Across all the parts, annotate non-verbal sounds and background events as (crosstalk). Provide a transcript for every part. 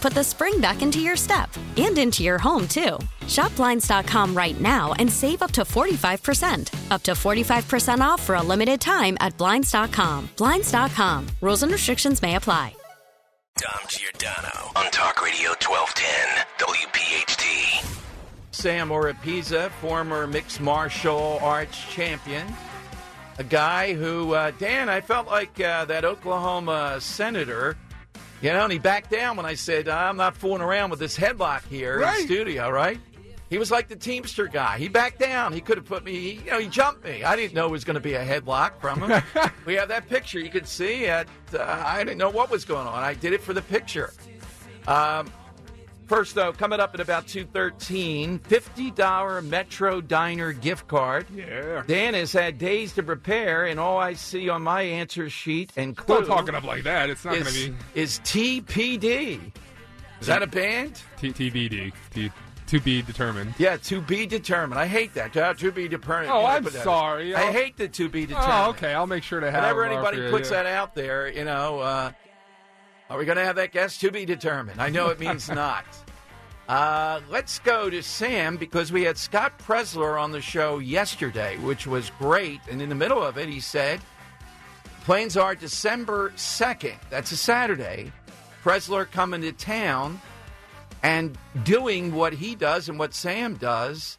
put the spring back into your step and into your home, too. Shop Blinds.com right now and save up to 45%. Up to 45% off for a limited time at Blinds.com. Blinds.com. Rules and restrictions may apply. Dom Giordano on Talk Radio 1210, WPHT. Sam Oropeza, former mixed martial arts champion. A guy who, uh, Dan, I felt like uh, that Oklahoma senator, you know, and he backed down when I said, I'm not fooling around with this headlock here in the studio, right? He was like the Teamster guy. He backed down. He could have put me, he, you know, he jumped me. I didn't know it was going to be a headlock from him. (laughs) we have that picture. You can see it. Uh, I didn't know what was going on. I did it for the picture. Um, first, though, coming up at about 2.13, $50 Metro Diner gift card. Yeah. Dan has had days to prepare, and all I see on my answer sheet and clue Don't talk it up like that. It's not going to be is TPD. Is that a band? TBD. T- to be determined. Yeah, to be determined. I hate that. Uh, to be determined. Oh, I'm sorry. I Oh. hate the to be determined. Oh, okay. I'll make sure to have. Whenever anybody puts yeah. that out there, you know, uh, are we going to have that guest to be determined? I know it means (laughs) not. Uh, let's go to Sam because we had Scott Presler on the show yesterday, which was great. And in the middle of it, he said, Planes are December 2nd. That's a Saturday. Presler coming to town and doing what he does and what Sam does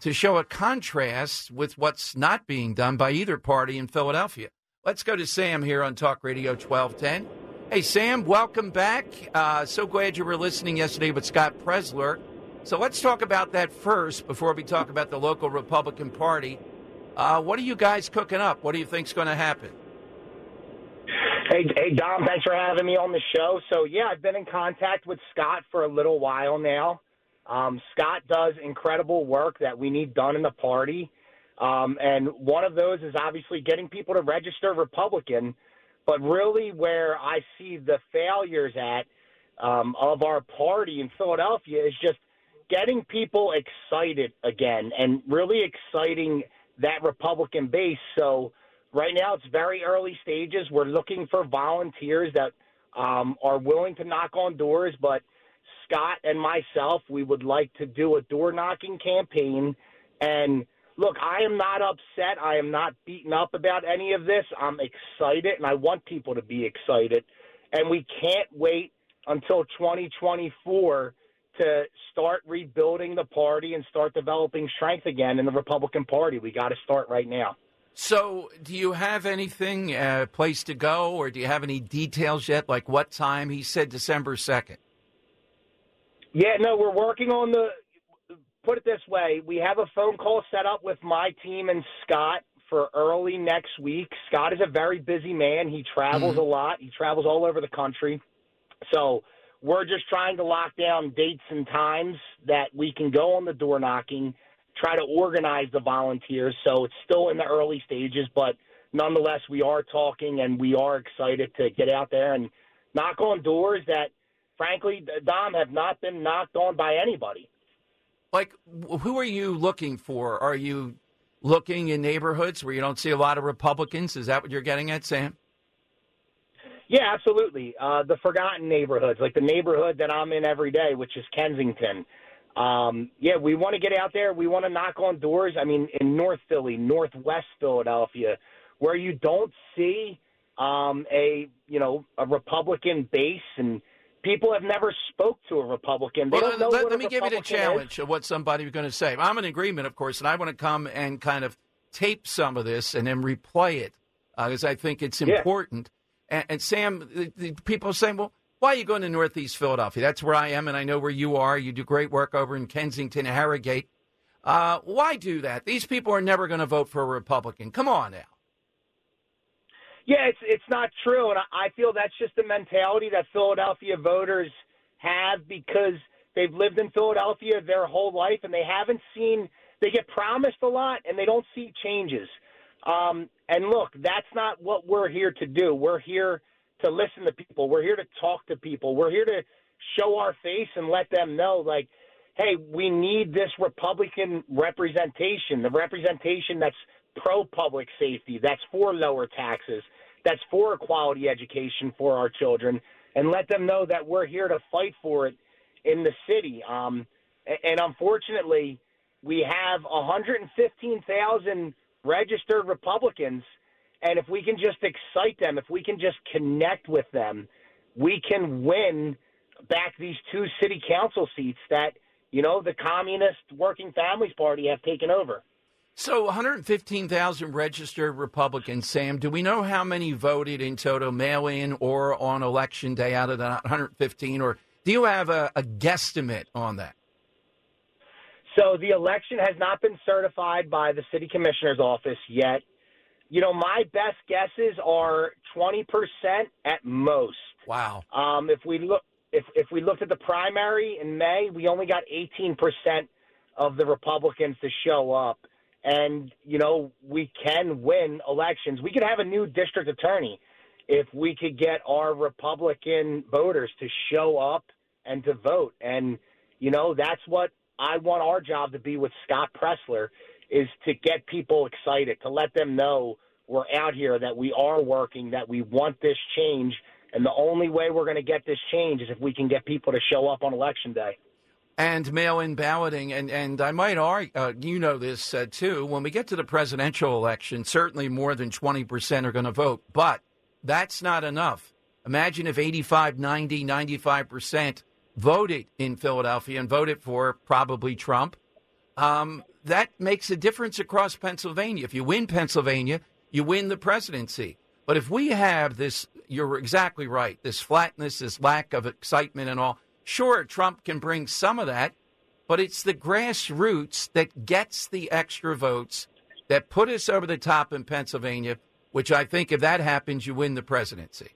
to show a contrast with what's not being done by either party in Philadelphia. Let's go to Sam here on Talk Radio 1210. Hey, Sam, welcome back. Uh, so glad you were listening yesterday with Scott Presler. So let's talk about that first before we talk about the local Republican Party. Uh, what are you guys cooking up? What do you think's going to happen? Hey, hey, Dom, thanks for having me on the show. So, yeah, I've been in contact with Scott for a little while now. Um, Scott does incredible work that we need done in the party. Um, and one of those is obviously getting people to register Republican. But really, where I see the failures at um, of our party in Philadelphia is just getting people excited again and really exciting that Republican base. So, right now it's very early stages. We're looking for volunteers that um, are willing to knock on doors, but Scott and myself, we would like to do a door knocking campaign. And look, I am not upset. I am not beaten up about any of this. I'm excited, and I want people to be excited. And we can't wait until 2024 to start rebuilding the party and start developing strength again in the Republican Party. We got to start right now. So, do you have anything, uh, place to go, or do you have any details yet? Like what time? He said December 2nd. Yeah, no, we're working on the. Put it this way: we have a phone call set up with my team and Scott for early next week. Scott is a very busy man. He travels mm-hmm. a lot. He travels all over the country. So we're just trying to lock down dates and times that we can go on the door knocking, try to organize the volunteers. So it's still in the early stages, but nonetheless, we are talking and we are excited to get out there and knock on doors that, frankly, Dom, have not been knocked on by anybody. Like, who are you looking for? Are you looking in neighborhoods where you don't see a lot of Republicans? Is that what you're getting at, Sam? Yeah, absolutely. Uh, the forgotten neighborhoods, like the neighborhood that I'm in every day, which is Kensington. Um, yeah, we want to get out there. We want to knock on doors. I mean, in North Philly, Northwest Philadelphia, where you don't see um, a you know a Republican base and people have never spoke to a Republican. They well, don't know let, what let me give you the Republican challenge is. of what somebody was going to say. I'm in agreement, of course, and I want to come and kind of tape some of this and then replay it because I think it's Yeah. important. And, and Sam, the, the people are saying, well, why are you going to Northeast Philadelphia? That's where I am, and I know where you are. You do great work over in Kensington, Harrowgate. Uh, why do that? These people are never going to vote for a Republican. Come on now. Yeah, it's it's not true, and I I feel that's just the mentality that Philadelphia voters have because they've lived in Philadelphia their whole life, and they haven't seen. They get promised a lot, and they don't see changes. Um, and look, that's not what we're here to do. We're here to listen to people. We're here to talk to people. We're here to show our face and let them know, like, hey, we need this Republican representation, the representation that's pro public safety, that's for lower taxes, that's for a quality education for our children, and let them know that we're here to fight for it in the city. Um, and unfortunately, we have 115,000 registered Republicans, and if we can just excite them, if we can just connect with them, we can win back these two city council seats that you know the Communist Working Families Party have taken over. So 115,000 registered Republicans, Sam. Do we know how many voted in total, mail in or on election day out of the 115? Or do you have a, a guesstimate on that? So the election has not been certified by the city commissioner's office yet. You know, my best guesses are 20% at most. Wow. Um, if we look, if if we looked at the primary in May, we only got 18% of the Republicans to show up, and you know we can win elections. We could have a new district attorney if we could get our Republican voters to show up and to vote. And you know that's what I want our job to be with Scott Pressler is to get people excited, to let them know we're out here, that we are working, that we want this change. And the only way we're going to get this change is if we can get people to show up on election day. And mail in balloting. And, and I might argue, uh, you know this uh, too, when we get to the presidential election, certainly more than 20% are going to vote. But that's not enough. Imagine if 85, 90, 95% voted in Philadelphia and voted for probably Trump. Um, that makes a difference across Pennsylvania. If you win Pennsylvania, you win the presidency. But if we have this, you're exactly right, this flatness, this lack of excitement and all, sure, Trump can bring some of that, but it's the grassroots that gets the extra votes that put us over the top in Pennsylvania, which I think if that happens, you win the presidency.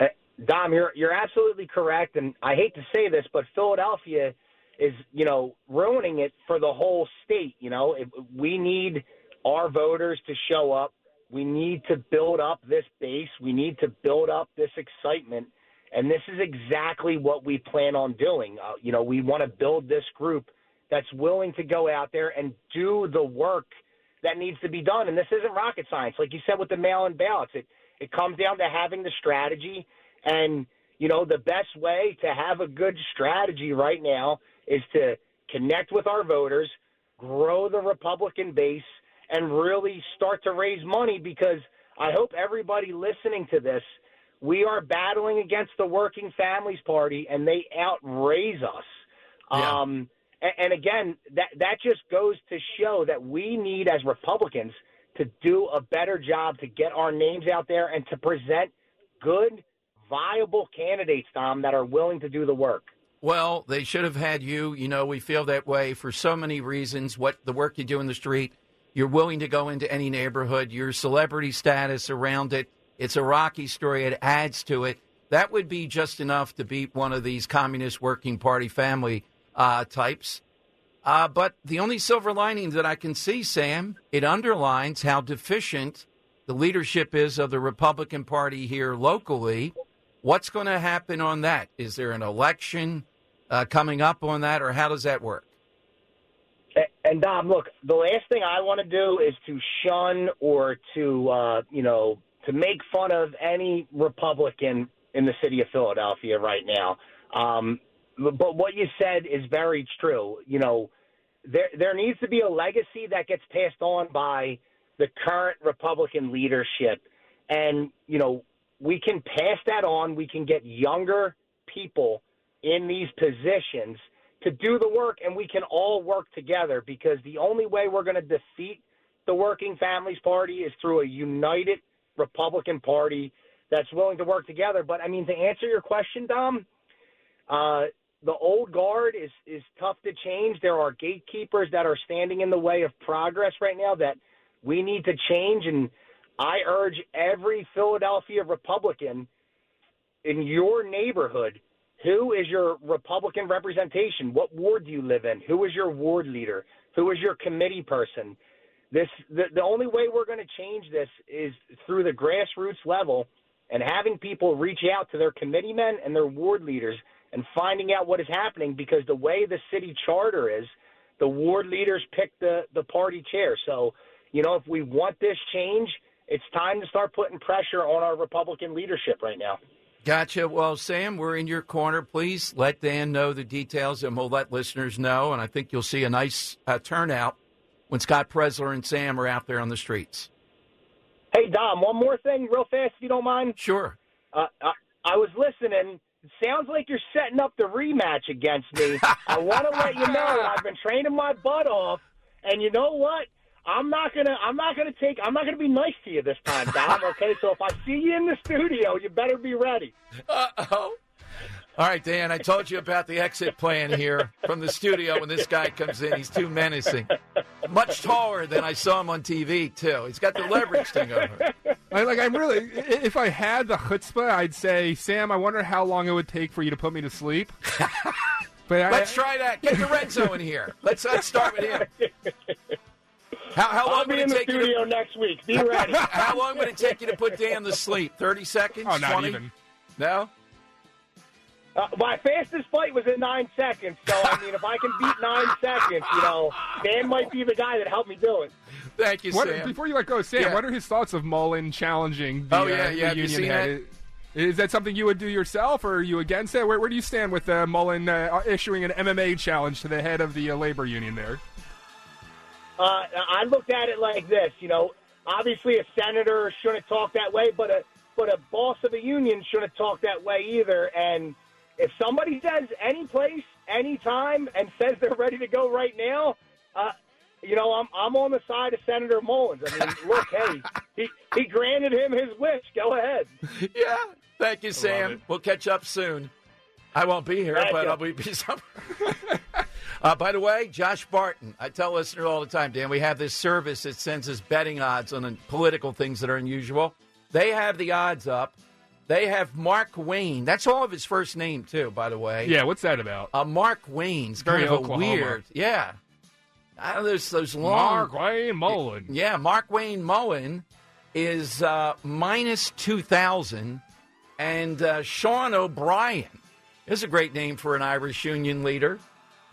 Uh, Dom, you're you're absolutely correct, and I hate to say this, but Philadelphia is you know ruining it for the whole state. You know, if we need our voters to show up. We need to build up this base. We need to build up this excitement, and this is exactly what we plan on doing. Uh, you know, we want to build this group that's willing to go out there and do the work that needs to be done. And this isn't rocket science, like you said with the mail-in ballots. It it comes down to having the strategy, and you know the best way to have a good strategy right now is to connect with our voters, grow the Republican base, and really start to raise money. Because I hope everybody listening to this, we are battling against the Working Families Party, and they outraise us. Yeah. Um, and, and again, that that just goes to show that we need as Republicans to do a better job to get our names out there and to present good, viable candidates, Tom, that are willing to do the work. Well, they should have had you. You know, we feel that way for so many reasons. What the work you do in the street, you're willing to go into any neighborhood, your celebrity status around it. It's a rocky story. It adds to it. That would be just enough to beat one of these communist working party family uh, types. Uh, but the only silver lining that I can see, Sam, it underlines how deficient the leadership is of the Republican Party here locally. What's going to happen on that? Is there an election uh, coming up on that, or how does that work? And Dom, look, the last thing I want to do is to shun or to, uh, you know, to make fun of any Republican in the city of Philadelphia right now. Um, but what you said is very true. You know, there there needs to be a legacy that gets passed on by the current Republican leadership, and you know we can pass that on. We can get younger people in these positions to do the work, and we can all work together because the only way we're going to defeat the Working Families Party is through a united Republican Party that's willing to work together. But I mean, to answer your question, Dom, uh, the old guard is is tough to change. There are gatekeepers that are standing in the way of progress right now that we need to change. And I urge every Philadelphia Republican in your neighborhood who is your Republican representation? What ward do you live in? Who is your ward leader? Who is your committee person? This the, the only way we're going to change this is through the grassroots level and having people reach out to their committeemen and their ward leaders and finding out what is happening because the way the city charter is, the ward leaders pick the, the party chair. So, you know, if we want this change, it's time to start putting pressure on our Republican leadership right now. Gotcha. Well, Sam, we're in your corner. Please let Dan know the details, and we'll let listeners know. And I think you'll see a nice uh, turnout when Scott Presler and Sam are out there on the streets. Hey, Dom, one more thing, real fast, if you don't mind. Sure. Uh, I, I was listening. It sounds like you're setting up the rematch against me. (laughs) I want to let you know I've been training my butt off, and you know what? I'm not gonna. I'm not gonna take. I'm not gonna be nice to you this time, Dom. (laughs) Okay, so if I see you in the studio, you better be ready. Uh oh. All right, Dan, I told you about the exit plan here from the studio when this guy comes in. He's too menacing. Much taller than I saw him on TV, too. He's got the leverage thing over. I, like, I'm really, if I had the chutzpah, I'd say, Sam, I wonder how long it would take for you to put me to sleep. (laughs) But Let's I, try that. Get Lorenzo in here. Let's, let's start with him. How, how long I'll would it take studio you to, next week. Be ready. (laughs) how long would it take you to put Dan to sleep? 30 seconds? Oh, not 20? even. No? Uh, my fastest flight was in nine seconds. So I mean, if I can beat nine (laughs) seconds, you know, Dan might be the guy that helped me do it. Thank you, what, Sam. Before you let go, Sam, Yeah. what are his thoughts of Mullin challenging the, Oh, yeah, uh, yeah, the have you union seen head? Is that something you would do yourself, or are you against it? Where, where do you stand with uh, Mullin uh, issuing an MMA challenge to the head of the uh, labor union there? Uh, I looked at it like this. You know, obviously a senator shouldn't talk that way, but a but a boss of a union shouldn't talk that way either. And if somebody says any place, anytime, and says they're ready to go right now, uh, you know, I'm I'm on the side of Senator Mullins. I mean, look, (laughs) hey, he he granted him his wish. Go ahead. Yeah. Thank you, Sam. We'll catch up soon. I won't be here, Thank but you. I'll be, be somewhere. (laughs) uh, by the way, Josh Barton, I tell listeners all the time, Dan, we have this service that sends us betting odds on political things that are unusual. They have the odds up. They have Mark Wayne. That's all of his first name, too, by the way. Yeah, what's that about? Uh, Mark Wayne's Very kind of Oklahoma. a weird. Yeah. I don't know, those, those long. Mark Wayne Mullin. Yeah, Mark Wayne Mullin is uh, minus 2,000. And uh, Sean O'Brien is a great name for an Irish Union leader.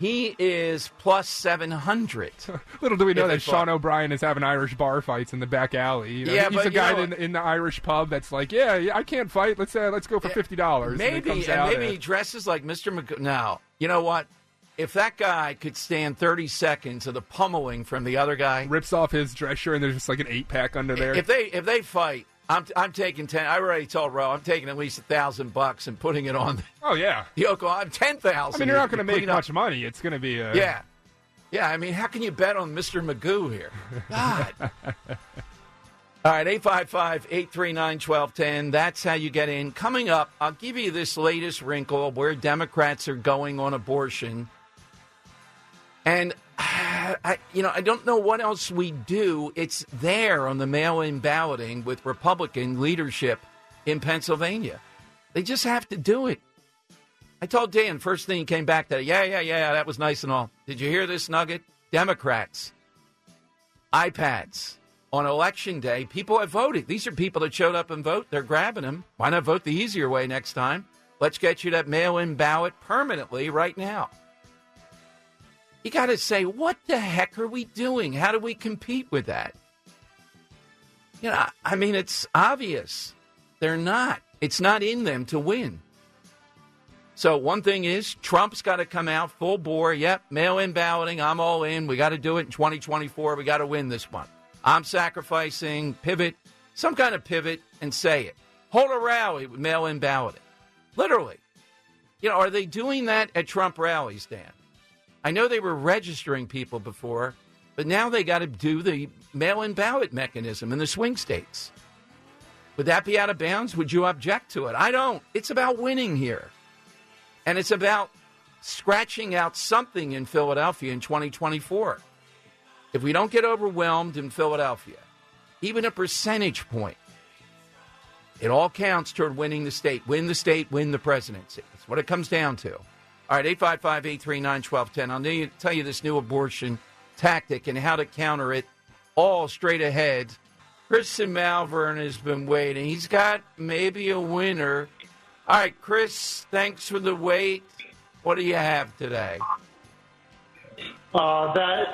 He is plus 700. (laughs) Little do we know that Sean. O'Brien is having Irish bar fights in the back alley. You know, Yeah, he's but you guy know- in, in the Irish pub that's like, yeah, yeah, I can't fight. Let's uh, let's go for fifty dollars. Maybe, and, and maybe at- he dresses like Mr. Magoo. Now, you know what? If that guy could stand 30 seconds of the pummeling from the other guy, rips off his dress shirt and there's just like an eight pack under there. if they if they fight, I'm I'm taking ten. I already told Ro I'm taking at least a thousand bucks and putting it on oh yeah, (laughs) the Oklahoma. I'm ten thousand. I mean you're not going to make much money. It's going to be a, Yeah, yeah. I mean, how can you bet on Mr. Magoo here? (laughs) God. All right, 855 839 1210. That's how you get in. Coming up, I'll give you this latest wrinkle where Democrats are going on abortion. And, I, you know, I don't know what else we do. It's there on the mail in balloting with Republican leadership in Pennsylvania. They just have to do it. I told Dan first thing he came back that yeah yeah yeah that was nice and all. Did you hear this nugget? Democrats, iPads on election day. People have voted. These are people that showed up and vote. They're grabbing them. Why not vote the easier way next time? Let's get you that mail-in ballot permanently right now. You got to say, what the heck are we doing? How do we compete with that? You know, I mean, it's obvious. They're not. It's not in them to win. So one thing is Trump's got to come out full bore. Yep, mail in balloting. I'm all in. We got to do it in 2024. We got to win this one. I'm sacrificing, pivot, some kind of pivot, and say it. Hold a rally with mail in balloting. Literally. You know, are they doing that at Trump rallies, Dan? I know they were registering people before, but now they got to do the mail in ballot mechanism in the swing states. Would that be out of bounds? Would you object to it? I don't. It's about winning here. And it's about scratching out something in Philadelphia in 2024. If we don't get overwhelmed in Philadelphia, even a percentage point, it all counts toward winning the state. Win the state, win the presidency. That's what it comes down to. All right, 855 839 1210. I'll tell you this new abortion tactic and how to counter it all straight ahead. Chris in Malvern has been waiting. He's got maybe a winner. All right, Chris, thanks for the wait. What do you have today? Uh, that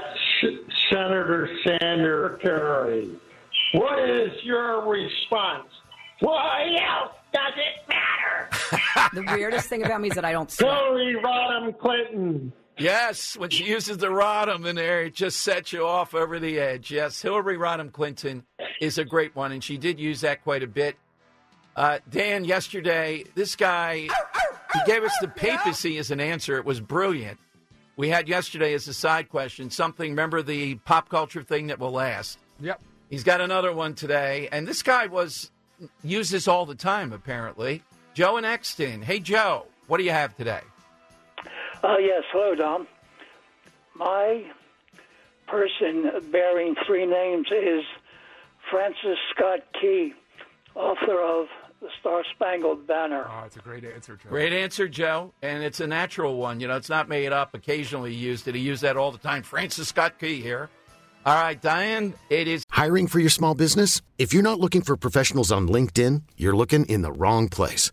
Senator Sanders Terry. What is your response? Why else does it? The weirdest thing about me is that I don't. Sweat. Hillary Rodham Clinton. Yes, when she uses the Rodham in there, it just sets you off over the edge. Yes, Hillary Rodham Clinton is a great one, and she did use that quite a bit. Uh, Dan, yesterday, this guy, he gave us the papacy as an answer. It was brilliant. We had yesterday as a side question something, remember the pop culture thing that will last? Yep. He's got another one today, and this guy was uses all the time, apparently. Joe and Exton. Hey, Joe, what do you have today? Uh, yes, hello, Dom. My person bearing three names is Francis Scott Key, author of The Star Spangled Banner. Oh, it's a great answer, Joe. Great answer, Joe. And it's a natural one. You know, it's not made up. Occasionally used it. He used that all the time. Francis Scott Key here. All right, Diane, it is. Hiring for your small business? If you're not looking for professionals on LinkedIn, you're looking in the wrong place.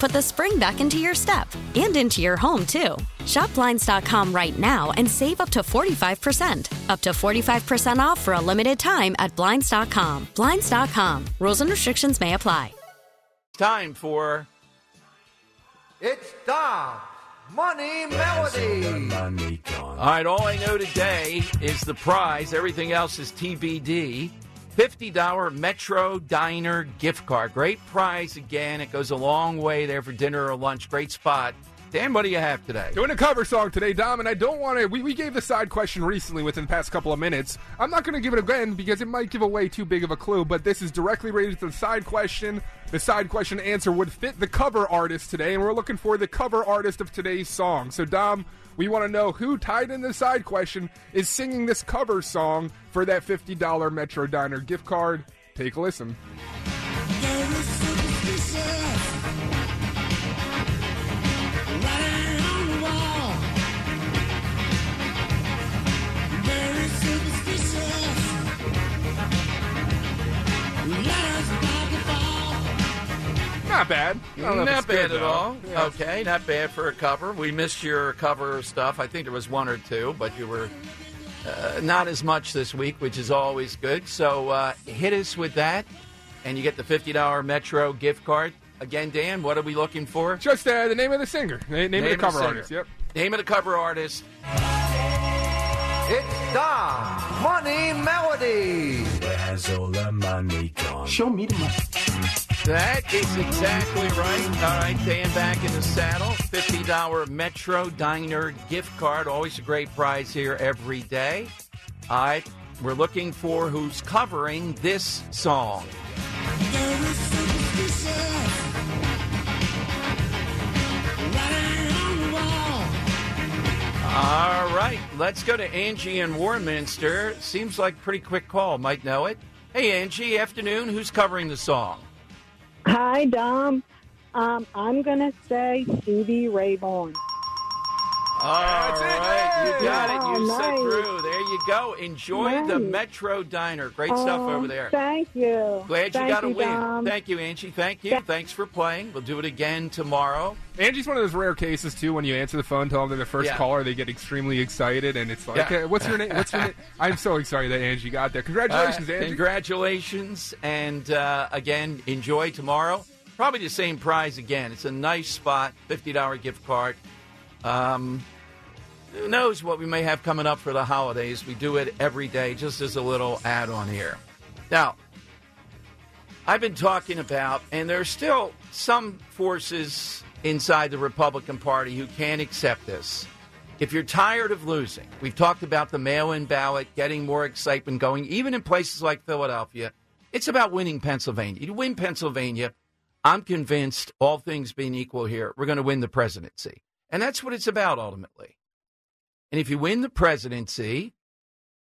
put the spring back into your step and into your home, too. Shop Blinds.com right now and save up to 45%. Up to 45% off for a limited time at Blinds.com. Blinds.com. Rules and restrictions may apply. Time for. It's Dom's Money Melody. All right, all I know today is the prize. Everything else is TBD. $50 Metro Diner gift card. Great prize again. It goes a long way there for dinner or lunch. Great spot. Dan, what do you have today? Doing a cover song today, Dom, and I don't want to. We, we gave the side question recently within the past couple of minutes. I'm not going to give it again because it might give away too big of a clue, but this is directly related to the side question. The side question answer would fit the cover artist today, and we're looking for the cover artist of today's song. So, Dom, we want to know who tied in the side question is singing this cover song for that $50 Metro Diner gift card. Take a listen. Not bad. Don't know if Not it's good, bad at though. all. Yeah. Okay, not bad for a cover. We missed your cover stuff. I think there was one or two, but you were uh, not as much this week, which is always good. So uh, hit us with that, and you get the $50 Metro gift card. Again, Dan, what are we looking for? Just uh, the name of the singer, Na- name, of the cover singer. artist. Yep. Name of the cover artist. It's the Money Melody. Where's all the money gone? Show me the money. That is exactly right. All right, Dan back in the saddle. $50 Metro Diner gift card. Always a great prize here every day. All right, we're looking for who's covering this song. All right, let's go to Angie in Warminster. Seems like pretty quick call. Might know it. Hey, Angie, afternoon. Who's covering the song? Hi, Dom. Um, I'm going to say Stevie Ray Vaughan. All right, you got it. You Oh, sit nice. through. There you go. Enjoy the Metro Diner. Great stuff Oh, over there. Thank you. Glad you Thank got a win. Dom. Thank you, Angie. Thank you. Thanks for playing. We'll do it again tomorrow. Angie's one of those rare cases too. When you answer the phone, tell them they're the first Yeah. caller, they get extremely excited, and it's like, Yeah. "Okay, "What's your name? What's your (laughs) name?" I'm so excited that Angie got there. Congratulations, Uh, Angie. Congratulations. And uh, again, enjoy tomorrow. Probably the same prize again. It's a nice spot, $50 gift card. Um, who knows what we may have coming up for the holidays? We do it every day, just as a little add on here. Now, I've been talking about, and there's still some forces inside the Republican Party who can't accept this. If you're tired of losing, we've talked about the mail in ballot, getting more excitement going, even in places like Philadelphia. It's about winning Pennsylvania. You win Pennsylvania, I'm convinced, all things being equal here, we're going to win the presidency. And that's what it's about ultimately. And if you win the presidency,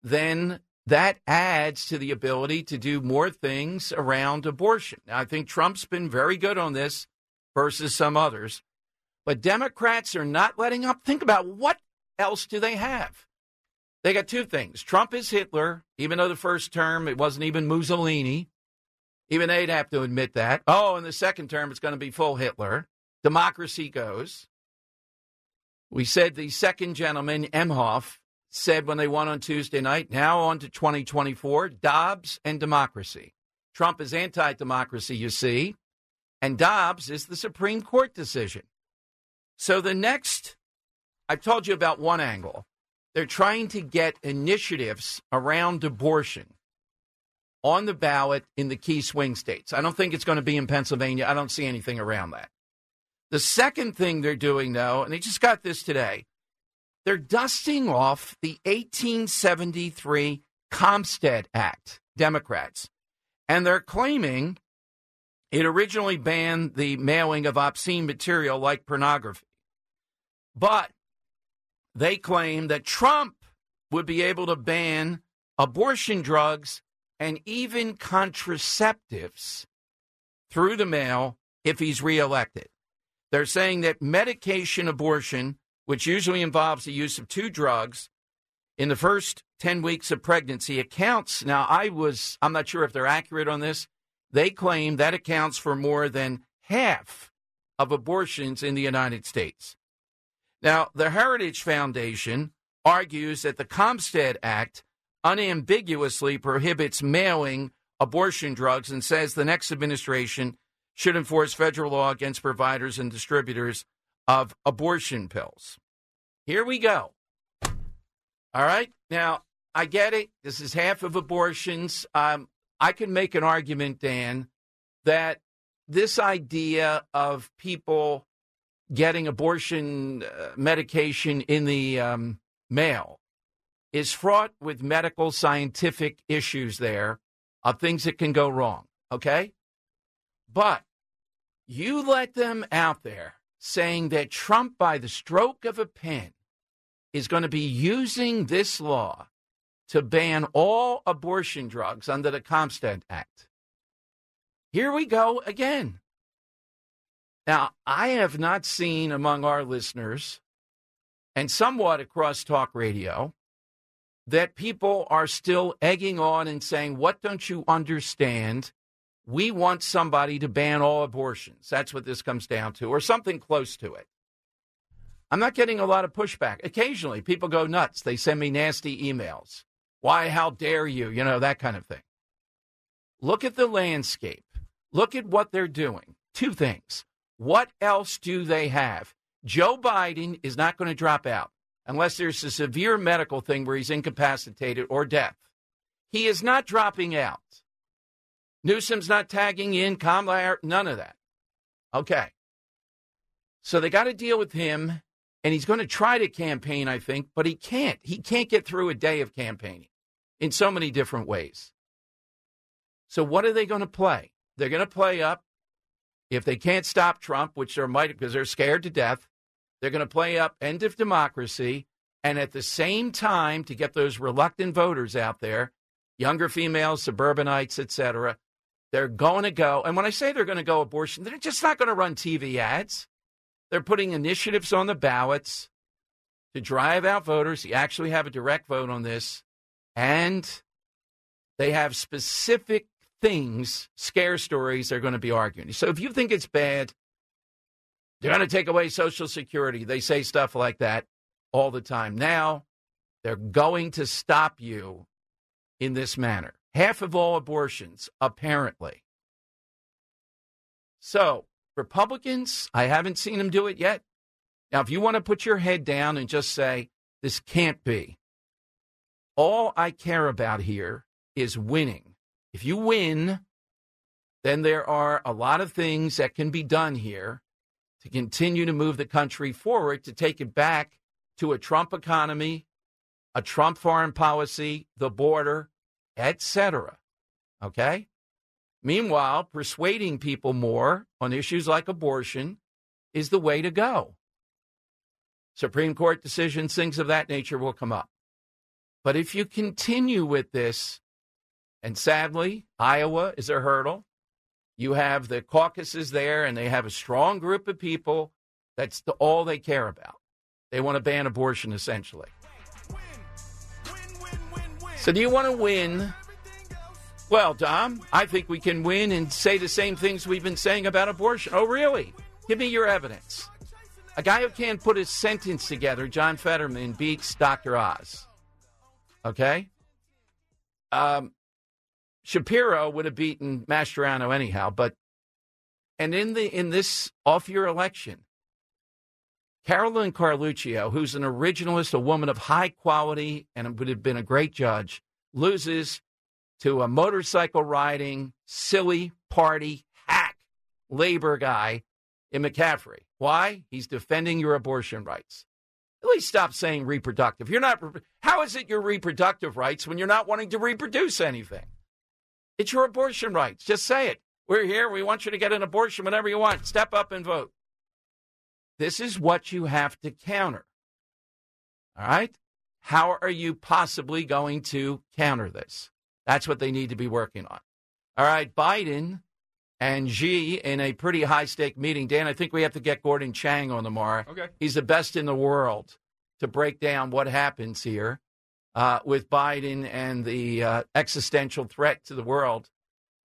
then that adds to the ability to do more things around abortion. Now, I think Trump's been very good on this versus some others. But Democrats are not letting up. Think about what else do they have? They got two things. Trump is Hitler, even though the first term it wasn't even Mussolini. Even they'd have to admit that. Oh, in the second term, it's going to be full Hitler. Democracy goes. We said the second gentleman, Emhoff, said when they won on Tuesday night, now on to 2024, Dobbs and democracy. Trump is anti democracy, you see, and Dobbs is the Supreme Court decision. So the next, I've told you about one angle. They're trying to get initiatives around abortion on the ballot in the key swing states. I don't think it's going to be in Pennsylvania. I don't see anything around that. The second thing they're doing, though, and they just got this today, they're dusting off the 1873 Comstock Act, Democrats. And they're claiming it originally banned the mailing of obscene material like pornography. But they claim that Trump would be able to ban abortion drugs and even contraceptives through the mail if he's reelected. They're saying that medication abortion, which usually involves the use of two drugs in the first 10 weeks of pregnancy, accounts. Now, I was, I'm not sure if they're accurate on this. They claim that accounts for more than half of abortions in the United States. Now, the Heritage Foundation argues that the Comstock Act unambiguously prohibits mailing abortion drugs and says the next administration should enforce federal law against providers and distributors of abortion pills. Here we go. All right. Now, I get it. This is half of abortions. Um, I can make an argument, Dan, that this idea of people getting abortion uh, medication in the um, mail is fraught with medical scientific issues there of things that can go wrong. Okay. But you let them out there saying that Trump, by the stroke of a pen, is going to be using this law to ban all abortion drugs under the Comstock Act. Here we go again. Now, I have not seen among our listeners and somewhat across talk radio that people are still egging on and saying, What don't you understand? We want somebody to ban all abortions. That's what this comes down to, or something close to it. I'm not getting a lot of pushback. Occasionally, people go nuts. They send me nasty emails. Why, how dare you? You know, that kind of thing. Look at the landscape. Look at what they're doing. Two things. What else do they have? Joe Biden is not going to drop out unless there's a severe medical thing where he's incapacitated or death. He is not dropping out. Newsom's not tagging in, Kamala, none of that. Okay. So they got to deal with him, and he's going to try to campaign, I think, but he can't. He can't get through a day of campaigning in so many different ways. So what are they going to play? They're going to play up. If they can't stop Trump, which they're might because they're scared to death, they're going to play up end of democracy. And at the same time, to get those reluctant voters out there, younger females, suburbanites, etc., they're going to go. And when I say they're going to go abortion, they're just not going to run TV ads. They're putting initiatives on the ballots to drive out voters. You actually have a direct vote on this. And they have specific things, scare stories they're going to be arguing. So if you think it's bad, they're going to take away Social Security. They say stuff like that all the time. Now they're going to stop you in this manner half of all abortions, apparently. So, Republicans, I haven't seen them do it yet. Now, if you want to put your head down and just say, this can't be, all I care about here is winning. If you win, then there are a lot of things that can be done here to continue to move the country forward, to take it back to a Trump economy, a Trump foreign policy, the border, etc. Okay? Meanwhile, persuading people more on issues like abortion is the way to go. Supreme Court decisions, things of that nature will come up. But if you continue with this, and sadly, Iowa is a hurdle, you have the caucuses there, and they have a strong group of people. That's the, all they care about. They want to ban abortion, essentially. So, do you want to win? Well, Dom, I think we can win and say the same things we've been saying about abortion. Oh, really? Give me your evidence. A guy who can't put his sentence together, John Fetterman, beats Dr. Oz. Okay? Um, Shapiro would have beaten Mastriano anyhow, but and in the in this off year election, Carolyn Carluccio, who's an originalist, a woman of high quality, and would have been a great judge, loses to a motorcycle riding, silly party hack labor guy in McCaffery. Why? He's defending your abortion rights. At least stop saying reproductive. You're not. How is it your reproductive rights when you're not wanting to reproduce anything? It's your abortion rights. Just say it. We're here. We want you to get an abortion whenever you want. Step up and vote. This is what you have to counter. All right? How are you possibly going to counter this? That's what they need to be working on. All right, Biden and Xi in a pretty high stake meeting. Dan, I think we have to get Gordon Chang on tomorrow. Okay. He's the best in the world to break down what happens here uh, with Biden and the uh, existential threat to the world.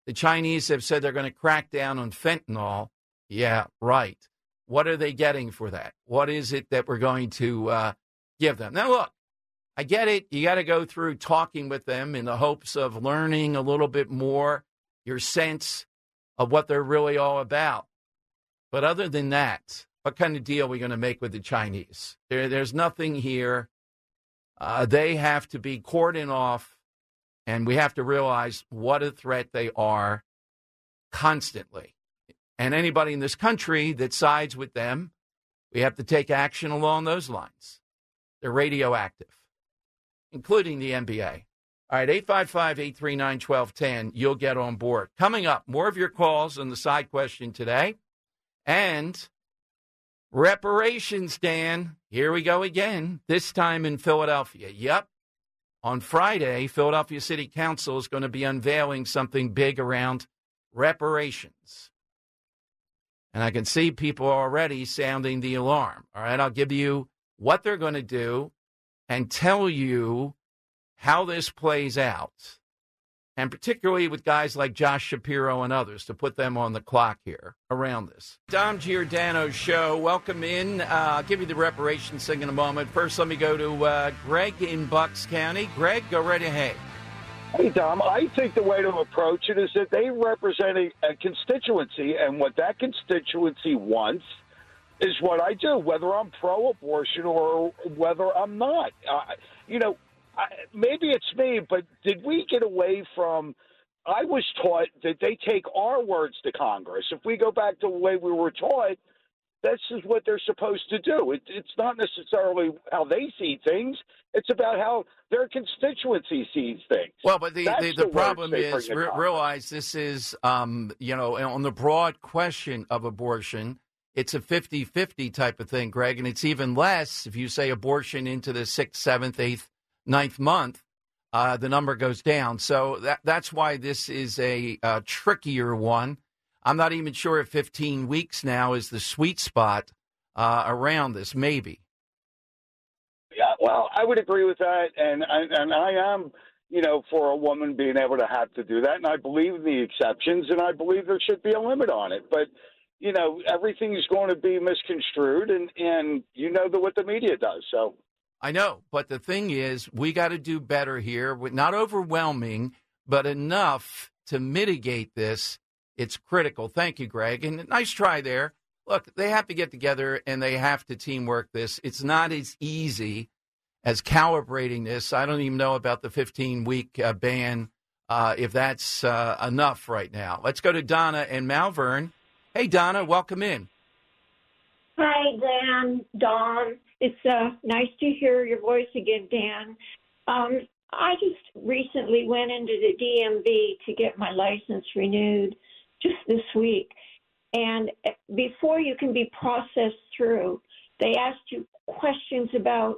The Chinese have said they're going to crack down on fentanyl. Yeah, right. What are they getting for that? What is it that we're going to uh, give them? Now, look, I get it. You got to go through talking with them in the hopes of learning a little bit more, your sense of what they're really all about. But other than that, what kind of deal are we going to make with the Chinese? There, there's nothing here. Uh, they have to be cordoned off, and we have to realize what a threat they are constantly. And anybody in this country that sides with them, we have to take action along those lines. They're radioactive, including the NBA. All right, 855 839 1210. You'll get on board. Coming up, more of your calls on the side question today. And reparations, Dan. Here we go again, this time in Philadelphia. Yep. On Friday, Philadelphia City Council is going to be unveiling something big around reparations. And I can see people already sounding the alarm. All right, I'll give you what they're going to do and tell you how this plays out. and particularly with guys like Josh Shapiro and others to put them on the clock here around this. Dom Giordano's show. Welcome in. Uh, I'll give you the reparations thing in a moment. First, let me go to uh, Greg in Bucks County. Greg, go right ahead. Hey, Dom, I think the way to approach it is that they represent a, a constituency, and what that constituency wants is what I do, whether I'm pro abortion or whether I'm not. Uh, you know, I, maybe it's me, but did we get away from? I was taught that they take our words to Congress. If we go back to the way we were taught, this is what they're supposed to do. It, it's not necessarily how they see things. It's about how their constituency sees things. Well, but the, That's the, the, problem is, re- realize this is, um, you know, on the broad question of abortion, it's a 50 50 type of thing, Greg. And it's even less if you say abortion into the sixth, seventh, eighth, ninth month, uh, the number goes down. So that, that's why this is a uh, trickier one. I'm not even sure if 15 weeks now is the sweet spot uh, around this, maybe. Yeah, well, I would agree with that, and I, and I am, you know, for a woman being able to have to do that, and I believe in the exceptions, and I believe there should be a limit on it. But you know, everything is going to be misconstrued, and and you know the, what the media does. So I know, but the thing is, we got to do better here. With Not overwhelming, but enough to mitigate this. It's critical. Thank you, Greg. And nice try there. Look, they have to get together and they have to teamwork this. It's not as easy as calibrating this. I don't even know about the 15 week uh, ban, uh, if that's uh, enough right now. Let's go to Donna and Malvern. Hey, Donna, welcome in. Hi, Dan, Don. It's uh, nice to hear your voice again, Dan. Um, I just recently went into the DMV to get my license renewed just this week. And before you can be processed through, they asked you questions about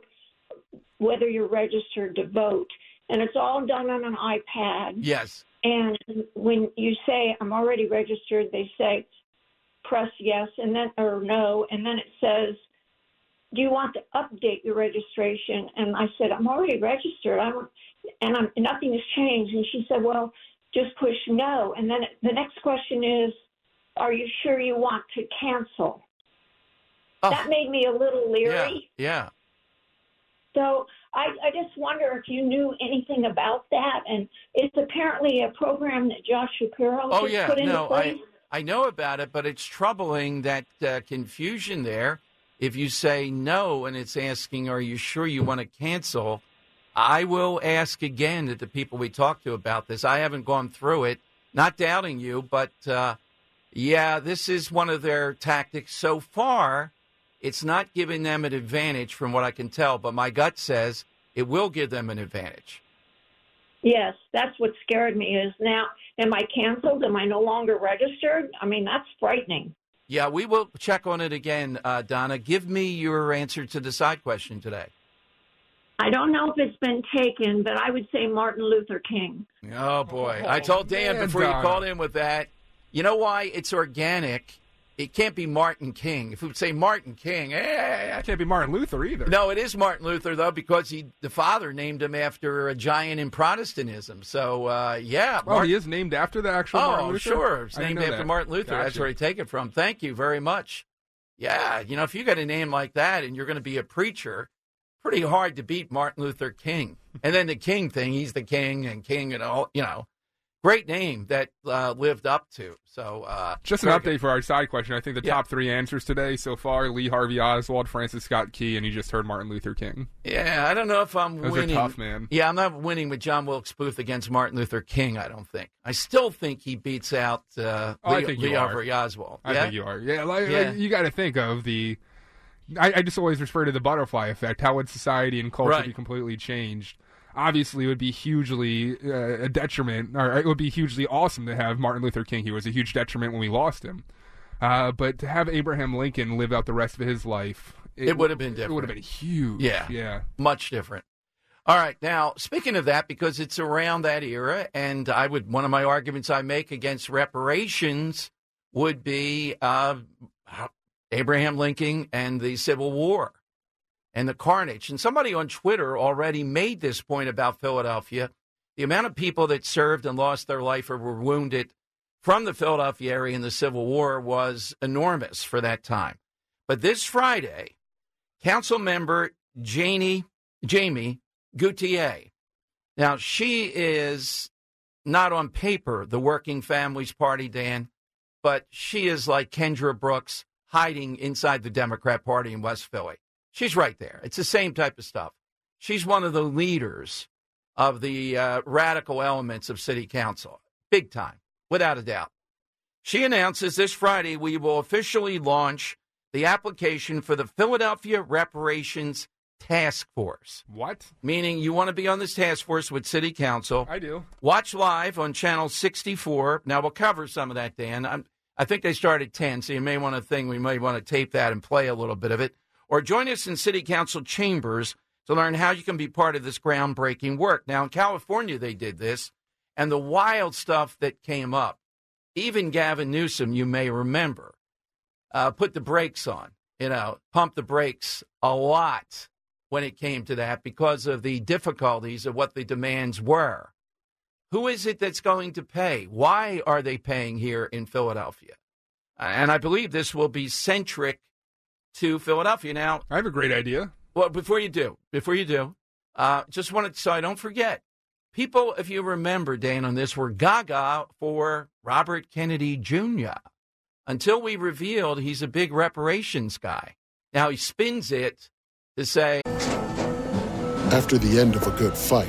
whether you're registered to vote. And it's all done on an iPad. Yes. And when you say, I'm already registered, they say, press yes and then, or no, and then it says, do you want to update your registration? And I said, I'm already registered. I don't, and I'm, nothing has changed. And she said, well, just push no. And then the next question is, are you sure you want to cancel? That made me a little Oh. Yeah. leery. Yeah. So I, I just wonder if you knew anything about that. And it's apparently a program that Josh Shapiro Oh yeah, put into no, place. I I know about it, but it's troubling that uh, confusion there. If you say no and it's asking, "Are you sure you want to cancel?" I will ask again to the people we talked to about this. I haven't gone through it, not doubting you, but uh, yeah, this is one of their tactics so far. It's not giving them an advantage from what I can tell, but my gut says it will give them an advantage. Yes, that's what scared me is now, am I canceled? Am I no longer registered? I mean, that's frightening. Yeah, we will check on it again, uh, Donna. Give me your answer to the side question today. I don't know if it's been taken, but I would say Martin Luther King. Oh boy, I told Dan man, before you called in with that. You know why it's organic? It can't be Martin King. If we would say Martin King, eh, It can't be Martin Luther either. no, it is Martin Luther though because he, the father, named him after a giant in Protestantism. So uh, yeah, Oh, he is named after the actual Martin Oh, sure. It's named after that. Martin Luther. That's where he take it from. Thank you very much. Yeah, you know, if you got a name like that and you're going to be a preacher, pretty hard to beat Martin Luther King. And then the King thing, he's the king and king and all, you know, great name that uh, lived up to. So uh, Just an update good. for our side question. I think the Yeah. top three answers today so far: Lee Harvey Oswald, Francis Scott Key, and you just heard Martin Luther King. Yeah, I don't know if I'm Those are winning. tough, man. Yeah, I'm not winning with John Wilkes Booth against Martin Luther King. I don't think. I still think he beats out uh, Oh, I Lee, Lee. Harvey Oswald. I yeah? think you are. Yeah, like, Yeah. like, you got to think of the. I, I just always refer to the butterfly effect. How would society and culture Right. be completely changed? Obviously, it would be hugely uh, a detriment, or it would be hugely awesome to have Martin Luther King. He was a huge detriment when we lost him. Uh, but to have Abraham Lincoln live out the rest of his life, It would have been It would have different. been huge. Yeah. yeah. Much different. All right. Now, speaking of that, because it's around that era, and I would, one of my arguments I make against reparations would be uh, Abraham Lincoln and the Civil War and the carnage. And somebody on Twitter already made this point about Philadelphia. the amount of people that served and lost their life or were wounded from the Philadelphia area in the Civil War was enormous for that time. But this Friday, council member Janie, Jamie Gauthier, now she is not on paper the Working Families Party, Dan, but she is like Kendra Brooks hiding inside the Democrat Party in West Philly. She's right there. It's the same type of stuff. She's one of the leaders of the uh, radical elements of city council, big time, without a doubt. She announces this Friday we will officially launch the application for the Philadelphia Reparations Task Force. What? Meaning you want to be on this task force with City Council. I do. Watch live on Channel 64. Now, we'll cover some of that, Dan. I'm, I think they start at 10, so you may want to think we may want to tape that and play a little bit of it. Or join us in City Council chambers to learn how you can be part of this groundbreaking work. Now, in California, they did this, and the wild stuff that came up, even Gavin Newsom, you may remember, uh, put the brakes on, you know, pump the brakes a lot when it came to that because of the difficulties of what the demands were. Who is it that's going to pay? Why are they paying here in Philadelphia? And I believe this will be centric to Philadelphia. Now, I have a great idea. Well, before you do, before you do, uh, just wanted so I don't forget. People, if you remember, Dan, on this were gaga for Robert Kennedy Jr. until we revealed he's a big reparations guy. Now he spins it to say After the end of a good fight,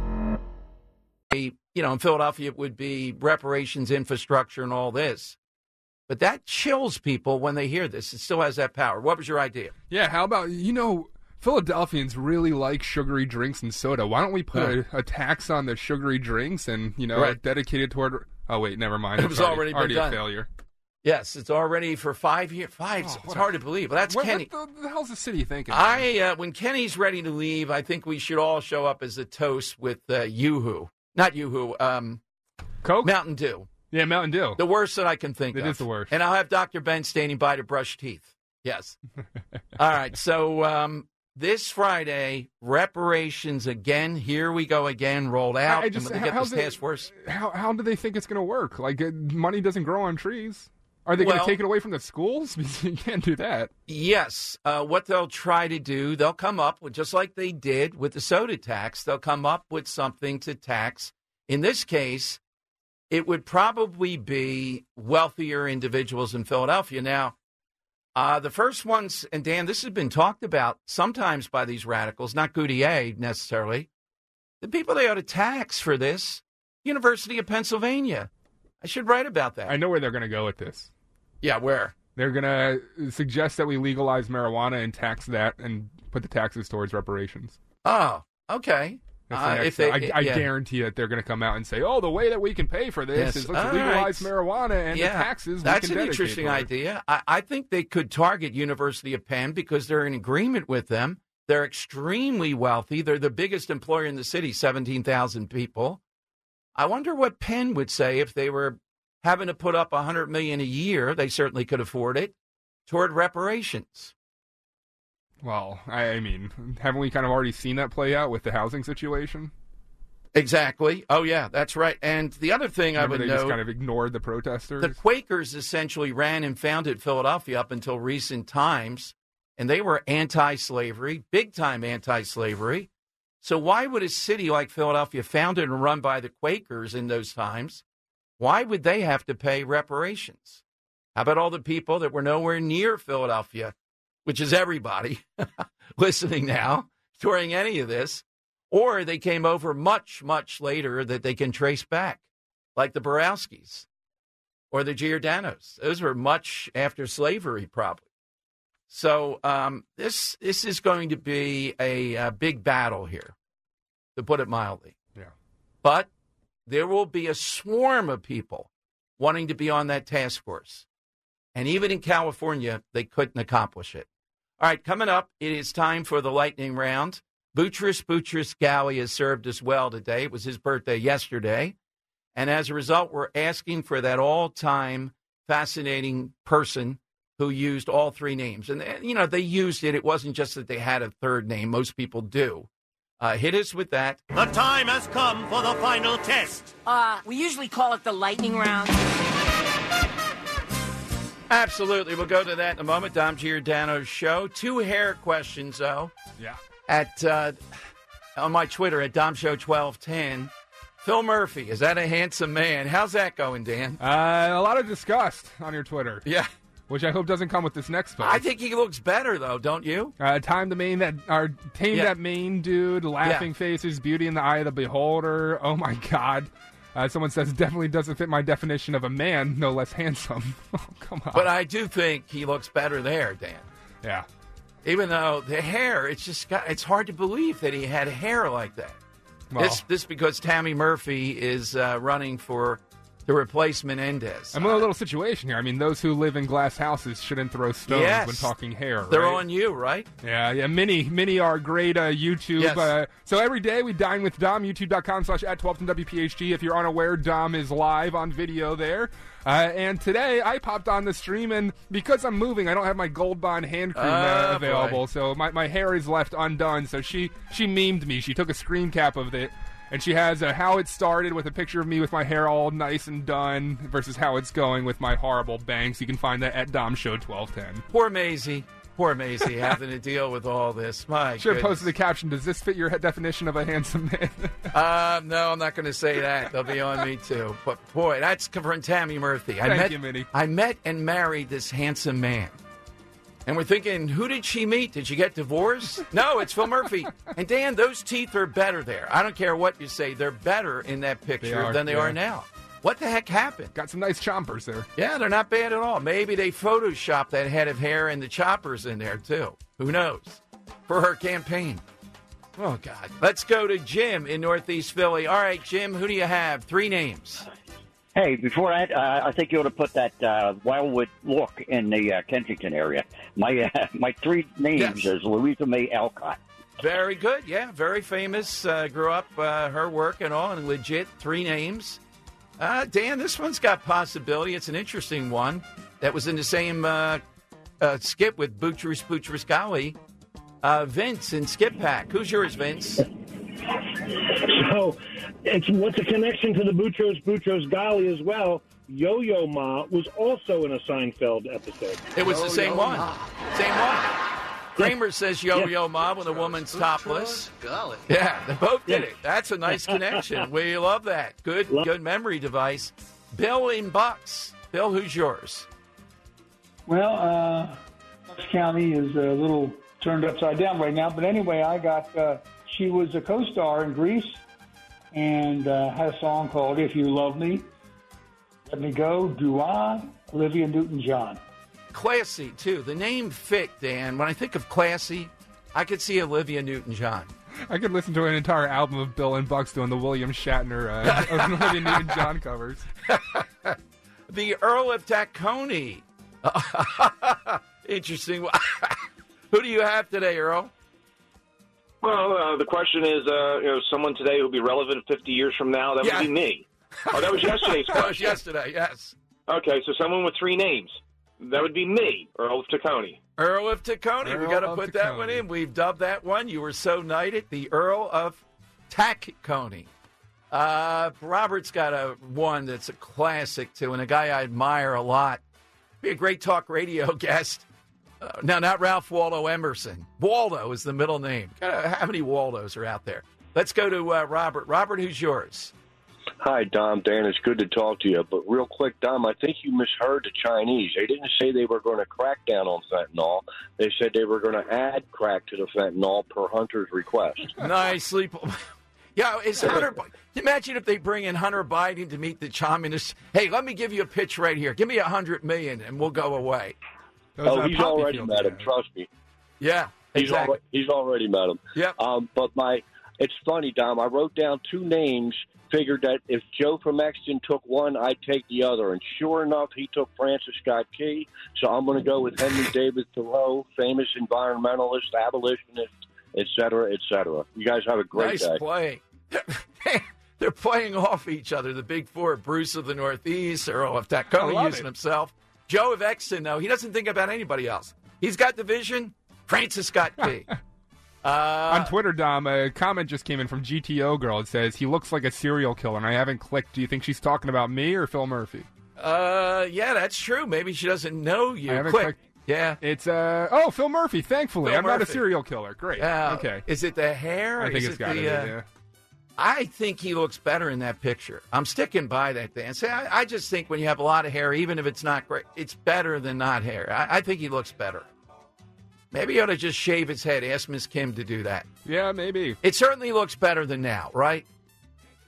you know, in Philadelphia, it would be reparations infrastructure and all this. But that chills people when they hear this. It still has that power. What was your idea? Yeah, how about, you know, Philadelphians really like sugary drinks and soda. Why don't we put Yeah. a, a tax on the sugary drinks and, you know, Right. dedicate it toward. Oh, wait, never mind. It It's was already been already done. a failure. Yes, it's already for five years. Five. it's Oh, what hard a- to believe. But that's what, Kenny. What the, the hell's the city thinking? I uh, when Kenny's ready to leave, I think we should all show up as a toast with uh, YooHoo, not YooHoo, um, Coke, Mountain Dew. Yeah, Mountain Dew. The worst that I can think It of. is the worst. And I'll have Dr. Ben standing by to brush teeth. Yes. (laughs) all right. So um, this Friday, reparations again. Here we go again. Rolled out. I just and when they get how's this it- task force. How how do they think it's going to work? Like money doesn't grow on trees. Are they going to take it away from the schools? (laughs) You can't do that. Yes. Uh, what they'll try to do, they'll come up with, just like they did with the soda tax, they'll come up with something to tax. In this case, it would probably be wealthier individuals in Philadelphia. Now, uh, the first ones, and Dan, this has been talked about sometimes by these radicals, not Gauthier necessarily. The people they ought to tax for this, University of Pennsylvania. I should write about that. I know where they're going to go with this. Yeah, where? They're going to suggest that we legalize marijuana and tax that and put the taxes towards reparations. Oh, okay. The Uh, if they- I, I yeah. guarantee that they're going to come out and say, "Oh, the way that we can pay for this Yes. is let's All legalize right. marijuana and yeah, the taxes." That's we can an interesting toward." idea. I, I think they could target University of Penn because they're in agreement with them. They're extremely wealthy. They're the biggest employer in the city, seventeen thousand people. I wonder what Penn would say if they were having to put up a hundred million a year. They certainly could afford it toward reparations. Well, I, mean, haven't we kind of already seen that play out with the housing situation? Exactly. Oh yeah, that's right. And the other thing Remember I would they know, just kind of ignored the protesters. The Quakers essentially ran and founded Philadelphia up until recent times, and they were anti slavery, big time anti slavery. So, why would a city like Philadelphia, founded and run by the Quakers in those times, Why would they have to pay reparations? How about all the people that were nowhere near Philadelphia, which is everybody (laughs) listening now during any of this, or they came over much, much later that they can trace back, like the Borowskis or the Giordano's. Those were much after slavery, probably. So um, this this is going to be a, a big battle here, to put it mildly. Yeah. But there will be a swarm of people wanting to be on that task force. And even in California, they couldn't accomplish it. All right, coming up, it is time for the lightning round. Boutros Boutros Ghali has served us well today. It was his birthday yesterday. And as a result, we're asking for that all time fascinating person who used all three names. And, you know, they used it. It wasn't just that they had a third name, most people do. Uh, hit us with that. The time has come for the final test. Uh, we usually call it the lightning round. Absolutely. We'll go to that in a moment. Dom Giordano's show. Two hair questions, though. Yeah. At uh, on my Twitter at Dom Show twelve ten. Phil Murphy is that a handsome man? How's that going, Dan? Uh, a lot of disgust on your Twitter. Yeah. Which I hope doesn't come with this next post. I think he looks better though, don't you? Uh, time the main that or tame Yeah. that main dude, laughing Yeah. faces, beauty in the eye of the beholder. Oh my god. Uh, someone says definitely doesn't fit my definition of a man, no less handsome. (laughs) oh, come on. But I do think he looks better there, Dan. yeah. Even though the hair, it's just got, it's hard to believe that he had hair like that. Well- this this because Tammy Murphy is uh, running for the replacement Endez. I'm in a little situation here. I mean, those who live in glass houses shouldn't throw stones Yes. when talking hair. They're right? on you, right? Yeah, yeah. Many, mini are great uh, YouTube. Yes. Uh, so every day we dine with Dom, youtube.com slash at 12 WPHT. If you're unaware, Dom is live on video there. Uh, and today I popped on the stream, and because I'm moving, I don't have my Gold Bond hand cream uh, Oh, available. boy. So my, my hair is left undone. So she, she memed me. She took a screen cap of it. And she has uh, how it started with a picture of me with my hair all nice and done versus how it's going with my horrible bangs. You can find that at Dom Show 1210. Poor Maisie. Poor Maisie (laughs) having to deal with all this. My Should have goodness. posted the caption. Does this fit your definition of a handsome man? (laughs) Uh, no, I'm not going to say that. They'll be on me too. But boy, that's from Tammy Murphy. I Thank met, you, Minnie. I met and married this handsome man. And we're thinking, who did she meet? Did she get divorced? (laughs) No, it's Phil Murphy. And Dan, those teeth are better there. I don't care what you say; they're better in that picture are, than they yeah. are now. What the heck happened? Got some nice chompers there. Yeah, they're not bad at all. Maybe they photoshopped that head of hair and the choppers in there too. Who knows? For her campaign. Oh God. Let's go to Jim in Northeast Philly. All right, Jim, who do you have? Three names. Hey, before that, uh, I think you ought to put that uh, Wildwood look in the uh, Kensington area. My uh, (laughs) my three names Yes. is Louisa May Alcott. Very good. Yeah, very famous. Uh, grew up uh, her work and all, and legit. Three names. Uh, Dan, this one's got possibility. It's an interesting one. That was in the same uh, uh, skip with Boutros Boutros Ghali. Uh, Vince and Skip Pack. Who's yours, Vince? So, it's what's a connection to the Boutros Boutros Ghali as well. Yo Yo Ma was also in a Seinfeld episode. It was the same one. Same one. Kramer says yo yo ma when a woman's topless. Golly. Yeah, they both did it. That's a nice connection. We love that. Good good memory device. Bill in Bucks. Bill, who's yours? Well, uh, Bucks County is a little turned upside down right now. But anyway, I got, uh, she was a co star in Grease and uh, had a song called If You Love Me, Let Me Go, Do I, Olivia Newton John. Classy too. The name fit, Dan. When I think of classy, I could see Olivia Newton John. I could listen to an entire album of Bill and Bucks doing the William Shatner, uh, (laughs) Olivia Newton-John covers. (laughs) The Earl of Tacony. (laughs) Interesting. Who do you have today, Earl? Well, uh, the question is, uh, you know, someone today who'll be relevant 50 years from now. That Yeah. would be me. Oh, that was yesterday's (laughs) That was question. yesterday, yes. Okay, so someone with three names. That would be me, Earl of Tacony. Earl of Tacony. we Earl got to of put that one in. We've dubbed that one. You were so knighted. The Earl of Tacony. Uh, Robert's got a one that's a classic too, and a guy I admire a lot. Be a great talk radio (laughs) guest. Uh, no, not Ralph Waldo Emerson. Waldo is the middle name. How many Waldos are out there? Let's go to uh, Robert. Robert, who's yours? Hi, Dom. Dan, it's good to talk to you. But real quick, Dom, I think you misheard the Chinese. They didn't say they were going to crack down on fentanyl. They said they were going to add crack to the fentanyl per Hunter's request. (laughs) Nicely. (laughs) Yeah, is Hunter? Imagine if they bring in Hunter Biden to meet the communists. Hey, let me give you a pitch right here. Give me a hundred million, and we'll go away. Oh, he's already met him. Trust me. Yeah, He's exactly. already, he's already met him. Yep. Um, but my, it's funny, Dom. I wrote down two names. Figured that if Joe from Exton took one, I'd take the other. And sure enough, he took Francis Scott Key. So I'm going to go with Henry (laughs) David Thoreau, famous environmentalist, abolitionist, et cetera, et cetera. You guys have a great nice day. play. (laughs) They're playing off each other. The big four: Bruce of the Northeast, Earl of I Tacony love using it. himself. Joe of Exton, though, he doesn't think about anybody else. He's got the vision. Francis Scott Key. (laughs) Uh, On Twitter, Dom, a comment just came in from GTO Girl. It says, he looks like a serial killer, and I haven't clicked. Do you think she's talking about me or Phil Murphy? Uh, yeah, that's true. Maybe she doesn't know you. I haven't Quick. clicked. Yeah. It's, uh, oh, Phil Murphy, thankfully. Phil I'm not a serial killer. Great. Yeah. okay. Is it the hair? I think Is it's it got the, it, uh, yeah. I think he looks better in that picture. I'm sticking by that, Dan. Say, I, I just think when you have a lot of hair, even if it's not great, it's better than not hair. I, I think he looks better. Maybe he ought to just shave his head. Ask Miss Kim to do that. Yeah, maybe. It certainly looks better than now, right?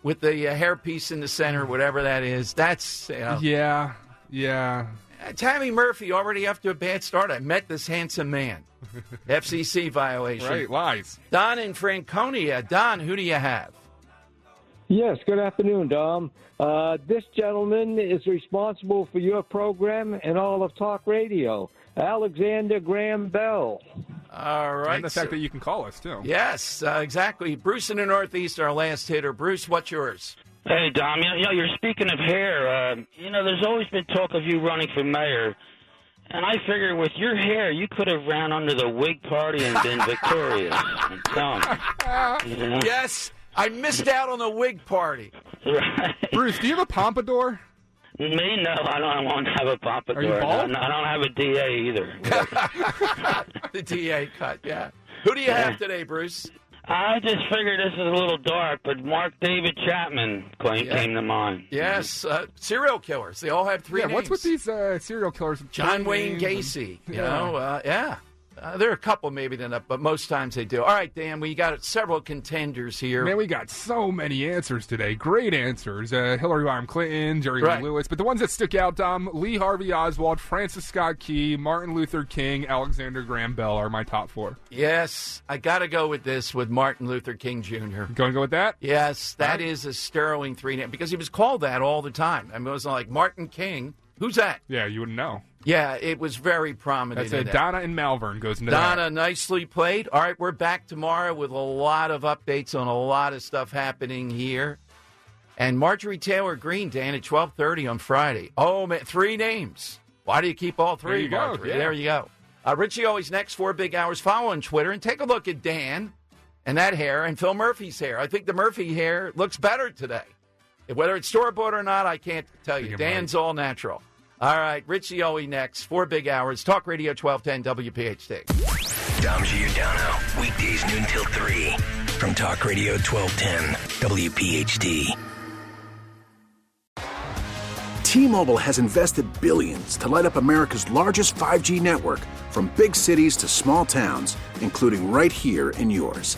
With the uh, hairpiece in the center, whatever that is. That's you know. Yeah, yeah. Uh, Tammy Murphy already after a bad start. I met this handsome man. (laughs) FCC violation. Right, lies. Don in Franconia. Don, who do you have? Yes, good afternoon, Dom. Uh, this gentleman is responsible for your program and all of talk radio, Alexander Graham Bell. All right. And the fact so- that you can call us, too. Yes, uh, exactly. Bruce in the Northeast, our last hitter. Bruce, what's yours? Hey, Dom, you know, you know, you're speaking of hair. Uh, you know, there's always been talk of you running for mayor. And I figure with your hair, you could have ran under the Whig Party and been (laughs) victorious. I'm telling you. You know? Yes, I missed out on the wig Party. Right. Bruce, do you have a pompadour? Me, no, I don't, I won't have a pompadour. Are you bald? No, I don't have a DA either. (laughs) the DA cut, yeah. Who do you have today, Bruce? I just figured this is a little dark, but Mark David Chapman came, Yeah. to mind. Yes, uh, serial killers. They all have three yeah, names. what's with these uh, serial killers? John Wayne Gacy. and- You know, uh, yeah. Uh, there are a couple maybe that, but most times they do. All right, Dan, we got several contenders here. Man, we got so many answers today. Great answers. Uh, Hillary Rodham Clinton, Jerry Lee Right. Lewis. But the ones that stick out, Dom, Lee Harvey Oswald, Francis Scott Key, Martin Luther King, Alexander Graham Bell are my top four. Yes, I got to go with this with Martin Luther King Jr. Going to go with that? Yes, that is a sterling three name because he was called that all the time. I mean, it was like Martin King. Who's that? Yeah, you wouldn't know. Yeah, it was very prominent. That's in it. Donna and Malvern goes into Donna, nicely played. All right, we're back tomorrow with a lot of updates on a lot of stuff happening here. And Marjorie Taylor Greene, Dan, at twelve thirty on Friday. Oh man, three names. Why do you keep all three? There you go, Marjorie? yeah. There you go. Uh, Rich Zeoli next four big hours. Follow on Twitter and take a look at Dan and that hair and Phil Murphy's hair. I think the Murphy hair looks better today. Whether it's store bought or not, I can't tell you. Dan's all natural. All right, Rich Zeoli next. Four big hours. Talk Radio 1210 WPHT. Dom Giordano, weekdays noon till 3 from Talk Radio 1210, WPHT. T-Mobile has invested billions to light up America's largest 5G network from big cities to small towns, including right here in yours.